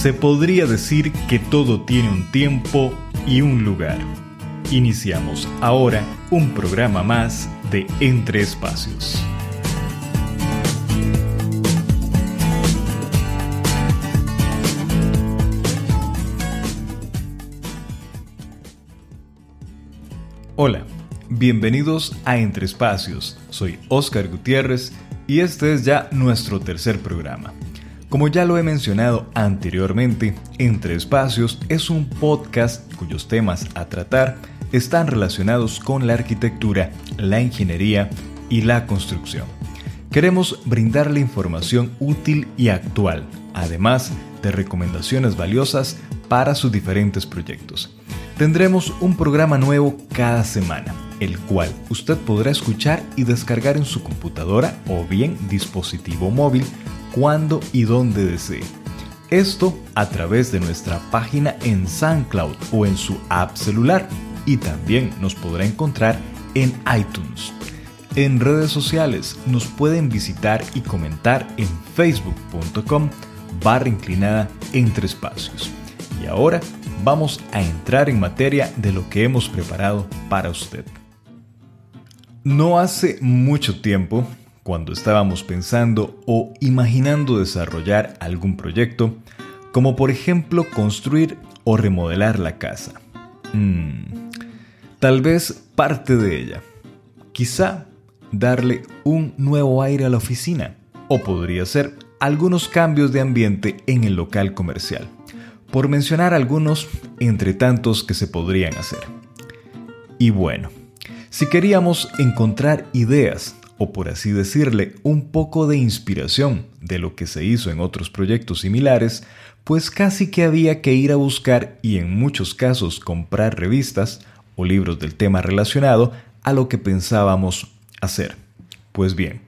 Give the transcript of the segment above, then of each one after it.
Se podría decir que todo tiene un tiempo y un lugar. Iniciamos ahora un programa más de Entre Espacios. Hola, bienvenidos a Entre Espacios. Soy Oscar Gutiérrez y este es ya nuestro tercer programa. Como ya lo he mencionado anteriormente, Entre Espacios es un podcast cuyos temas a tratar están relacionados con la arquitectura, la ingeniería y la construcción. Queremos brindarle información útil y actual, además de recomendaciones valiosas para sus diferentes proyectos. Tendremos un programa nuevo cada semana, el cual usted podrá escuchar y descargar en su computadora o bien dispositivo móvil cuando y donde desee. Esto a través de nuestra página en SoundCloud o en su app celular y también nos podrá encontrar en iTunes. En redes sociales nos pueden visitar y comentar en facebook.com barra inclinada entre espacios. Y ahora vamos a entrar en materia de lo que hemos preparado para usted. No hace mucho tiempo, cuando estábamos pensando o imaginando desarrollar algún proyecto, como por ejemplo construir o remodelar la casa. Hmm, tal vez parte de ella. Quizá darle un nuevo aire a la oficina. O podría ser algunos cambios de ambiente en el local comercial por mencionar algunos entre tantos que se podrían hacer. Y bueno, si queríamos encontrar ideas, o por así decirle, un poco de inspiración de lo que se hizo en otros proyectos similares, pues casi que había que ir a buscar y en muchos casos comprar revistas o libros del tema relacionado a lo que pensábamos hacer. Pues bien,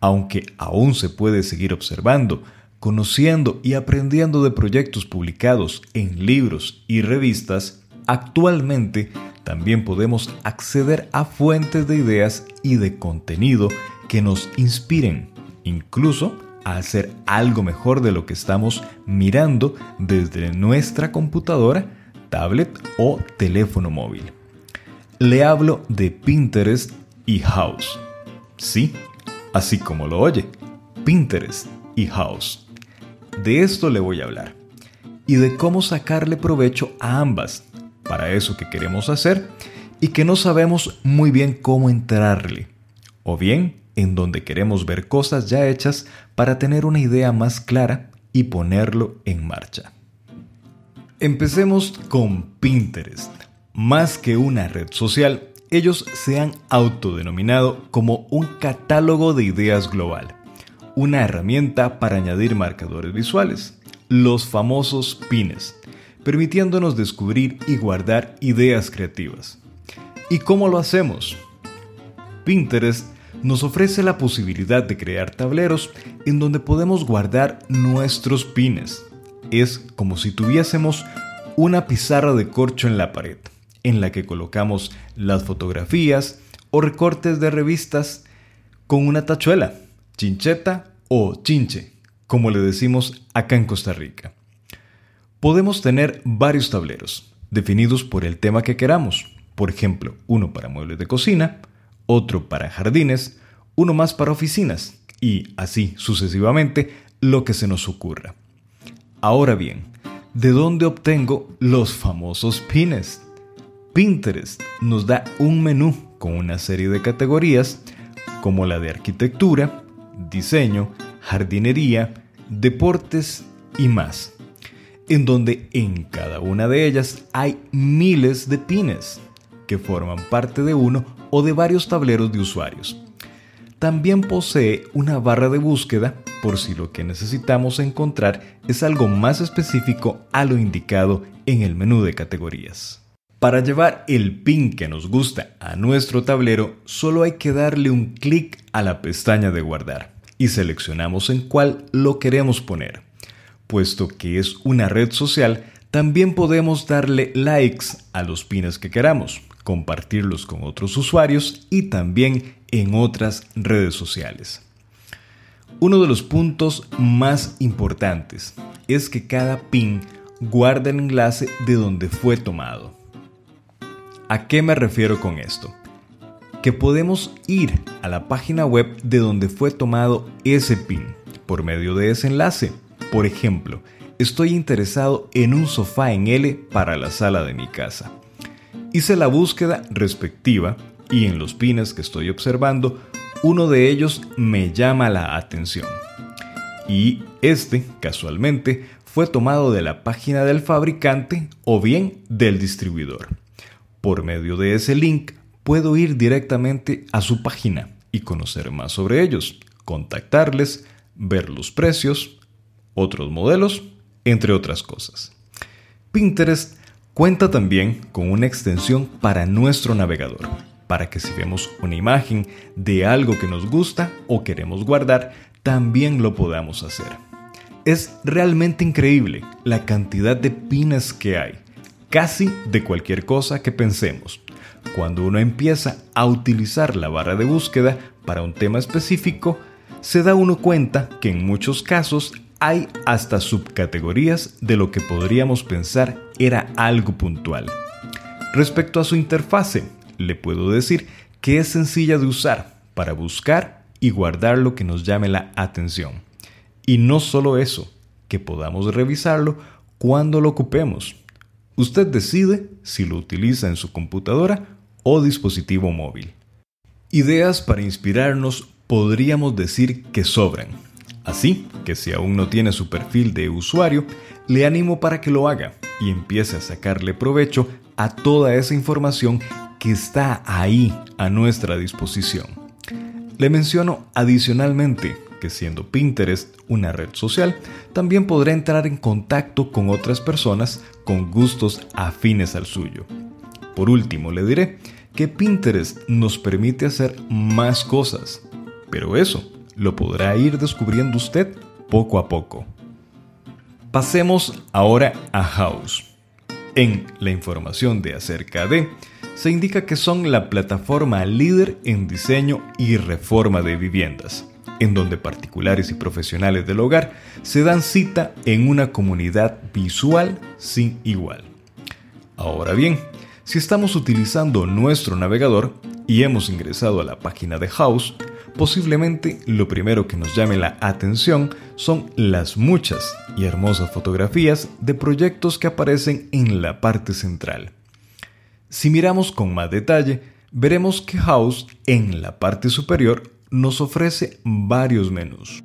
aunque aún se puede seguir observando conociendo y aprendiendo de proyectos publicados en libros y revistas, actualmente también podemos acceder a fuentes de ideas y de contenido que nos inspiren, incluso a hacer algo mejor de lo que estamos mirando desde nuestra computadora, tablet o teléfono móvil. Le hablo de Pinterest y House. Sí, así como lo oye, Pinterest y House. De esto le voy a hablar y de cómo sacarle provecho a ambas para eso que queremos hacer y que no sabemos muy bien cómo entrarle, o bien en donde queremos ver cosas ya hechas para tener una idea más clara y ponerlo en marcha. Empecemos con Pinterest. Más que una red social, ellos se han autodenominado como un catálogo de ideas global una herramienta para añadir marcadores visuales, los famosos pines, permitiéndonos descubrir y guardar ideas creativas. ¿Y cómo lo hacemos? Pinterest nos ofrece la posibilidad de crear tableros en donde podemos guardar nuestros pines. Es como si tuviésemos una pizarra de corcho en la pared, en la que colocamos las fotografías o recortes de revistas con una tachuela chincheta o chinche, como le decimos acá en Costa Rica. Podemos tener varios tableros, definidos por el tema que queramos, por ejemplo, uno para muebles de cocina, otro para jardines, uno más para oficinas, y así sucesivamente lo que se nos ocurra. Ahora bien, ¿de dónde obtengo los famosos pines? Pinterest nos da un menú con una serie de categorías como la de arquitectura, diseño, jardinería, deportes y más, en donde en cada una de ellas hay miles de pines que forman parte de uno o de varios tableros de usuarios. También posee una barra de búsqueda por si lo que necesitamos encontrar es algo más específico a lo indicado en el menú de categorías. Para llevar el pin que nos gusta a nuestro tablero, solo hay que darle un clic a la pestaña de guardar y seleccionamos en cuál lo queremos poner. Puesto que es una red social, también podemos darle likes a los pines que queramos, compartirlos con otros usuarios y también en otras redes sociales. Uno de los puntos más importantes es que cada pin guarda el enlace de donde fue tomado. ¿A qué me refiero con esto? Que podemos ir a la página web de donde fue tomado ese pin por medio de ese enlace. Por ejemplo, estoy interesado en un sofá en L para la sala de mi casa. Hice la búsqueda respectiva y en los pines que estoy observando, uno de ellos me llama la atención. Y este, casualmente, fue tomado de la página del fabricante o bien del distribuidor. Por medio de ese link puedo ir directamente a su página y conocer más sobre ellos, contactarles, ver los precios, otros modelos, entre otras cosas. Pinterest cuenta también con una extensión para nuestro navegador, para que si vemos una imagen de algo que nos gusta o queremos guardar, también lo podamos hacer. Es realmente increíble la cantidad de pines que hay, casi de cualquier cosa que pensemos. Cuando uno empieza a utilizar la barra de búsqueda para un tema específico, se da uno cuenta que en muchos casos hay hasta subcategorías de lo que podríamos pensar era algo puntual. Respecto a su interfase, le puedo decir que es sencilla de usar para buscar y guardar lo que nos llame la atención. Y no solo eso, que podamos revisarlo cuando lo ocupemos. Usted decide si lo utiliza en su computadora o dispositivo móvil. Ideas para inspirarnos podríamos decir que sobran. Así que si aún no tiene su perfil de usuario, le animo para que lo haga y empiece a sacarle provecho a toda esa información que está ahí a nuestra disposición. Le menciono adicionalmente que siendo Pinterest una red social, también podrá entrar en contacto con otras personas con gustos afines al suyo. Por último, le diré que Pinterest nos permite hacer más cosas, pero eso lo podrá ir descubriendo usted poco a poco. Pasemos ahora a House. En la información de acerca de, se indica que son la plataforma líder en diseño y reforma de viviendas, en donde particulares y profesionales del hogar se dan cita en una comunidad visual sin igual. Ahora bien, si estamos utilizando nuestro navegador y hemos ingresado a la página de House, posiblemente lo primero que nos llame la atención son las muchas y hermosas fotografías de proyectos que aparecen en la parte central. Si miramos con más detalle, veremos que House en la parte superior nos ofrece varios menús.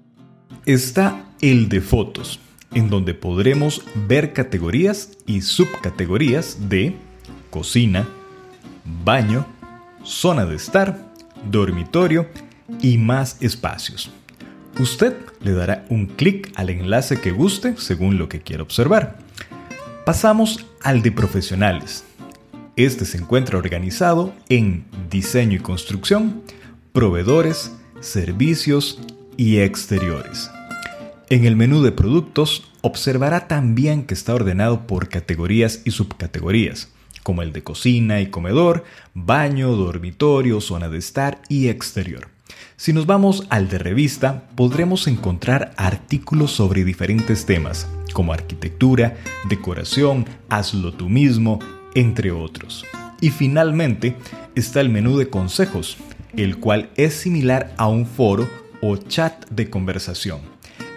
Está el de fotos, en donde podremos ver categorías y subcategorías de cocina, baño, zona de estar, dormitorio y más espacios. Usted le dará un clic al enlace que guste según lo que quiera observar. Pasamos al de profesionales, este se encuentra organizado en diseño y construcción, proveedores, servicios y exteriores. En el menú de productos observará también que está ordenado por categorías y subcategorías, como el de cocina y comedor, baño, dormitorio, zona de estar y exterior. Si nos vamos al de revista, podremos encontrar artículos sobre diferentes temas, como arquitectura, decoración, hazlo tú mismo, entre otros. Y finalmente está el menú de consejos, el cual es similar a un foro o chat de conversación,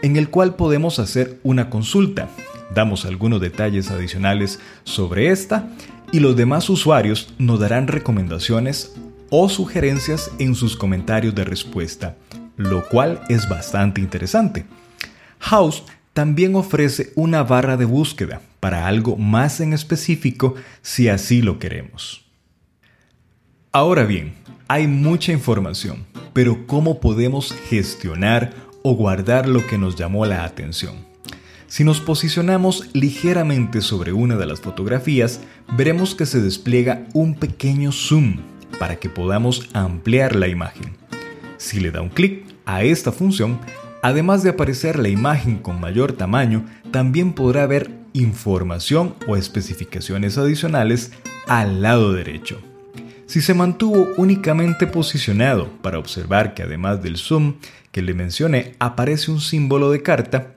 en el cual podemos hacer una consulta. Damos algunos detalles adicionales sobre esta y los demás usuarios nos darán recomendaciones o sugerencias en sus comentarios de respuesta, lo cual es bastante interesante. House también ofrece una barra de búsqueda para algo más en específico si así lo queremos. Ahora bien, hay mucha información, pero ¿cómo podemos gestionar o guardar lo que nos llamó la atención? Si nos posicionamos ligeramente sobre una de las fotografías, veremos que se despliega un pequeño zoom para que podamos ampliar la imagen. Si le da un clic a esta función, Además de aparecer la imagen con mayor tamaño, también podrá ver información o especificaciones adicionales al lado derecho. Si se mantuvo únicamente posicionado para observar que además del zoom que le mencioné aparece un símbolo de carta,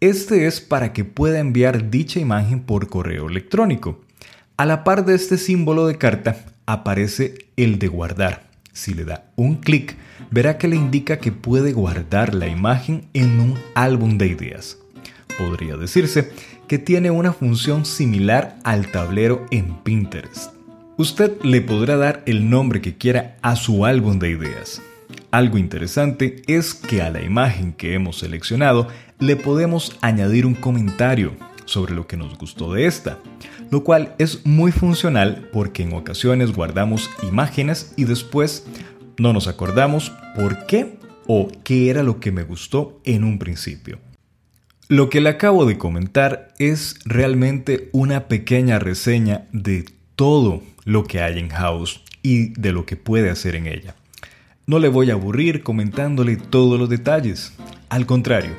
Este es para que pueda enviar dicha imagen por correo electrónico. A la par de este símbolo de carta aparece el de guardar. Si le da un clic, verá que le indica que puede guardar la imagen en un álbum de ideas. Podría decirse que tiene una función similar al tablero en Pinterest. Usted le podrá dar el nombre que quiera a su álbum de ideas. Algo interesante es que a la imagen que hemos seleccionado le podemos añadir un comentario sobre lo que nos gustó de esta, lo cual es muy funcional porque en ocasiones guardamos imágenes y después no nos acordamos por qué o qué era lo que me gustó en un principio. Lo que le acabo de comentar es realmente una pequeña reseña de todo lo que hay en House y de lo que puede hacer en ella. No le voy a aburrir comentándole todos los detalles. Al contrario,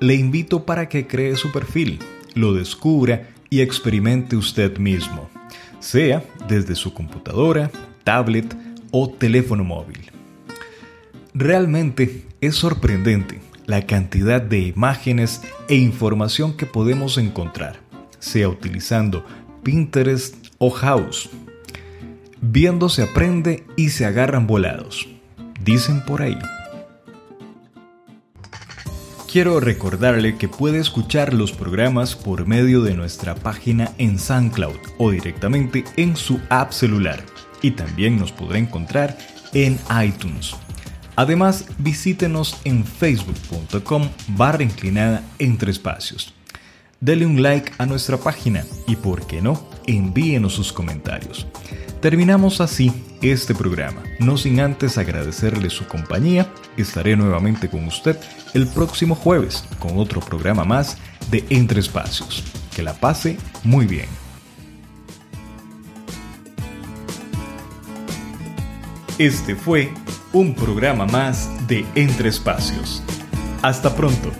le invito para que cree su perfil, lo descubra y experimente usted mismo, sea desde su computadora, tablet o teléfono móvil. Realmente es sorprendente la cantidad de imágenes e información que podemos encontrar, sea utilizando Pinterest o House. Viendo se aprende y se agarran volados, dicen por ahí. Quiero recordarle que puede escuchar los programas por medio de nuestra página en SoundCloud o directamente en su app celular. Y también nos podrá encontrar en iTunes. Además, visítenos en facebook.com barra inclinada entre espacios. Dele un like a nuestra página y, por qué no, envíenos sus comentarios. Terminamos así este programa, no sin antes agradecerle su compañía. Estaré nuevamente con usted el próximo jueves con otro programa más de Entre Espacios. Que la pase muy bien. Este fue un programa más de Entre Espacios. Hasta pronto.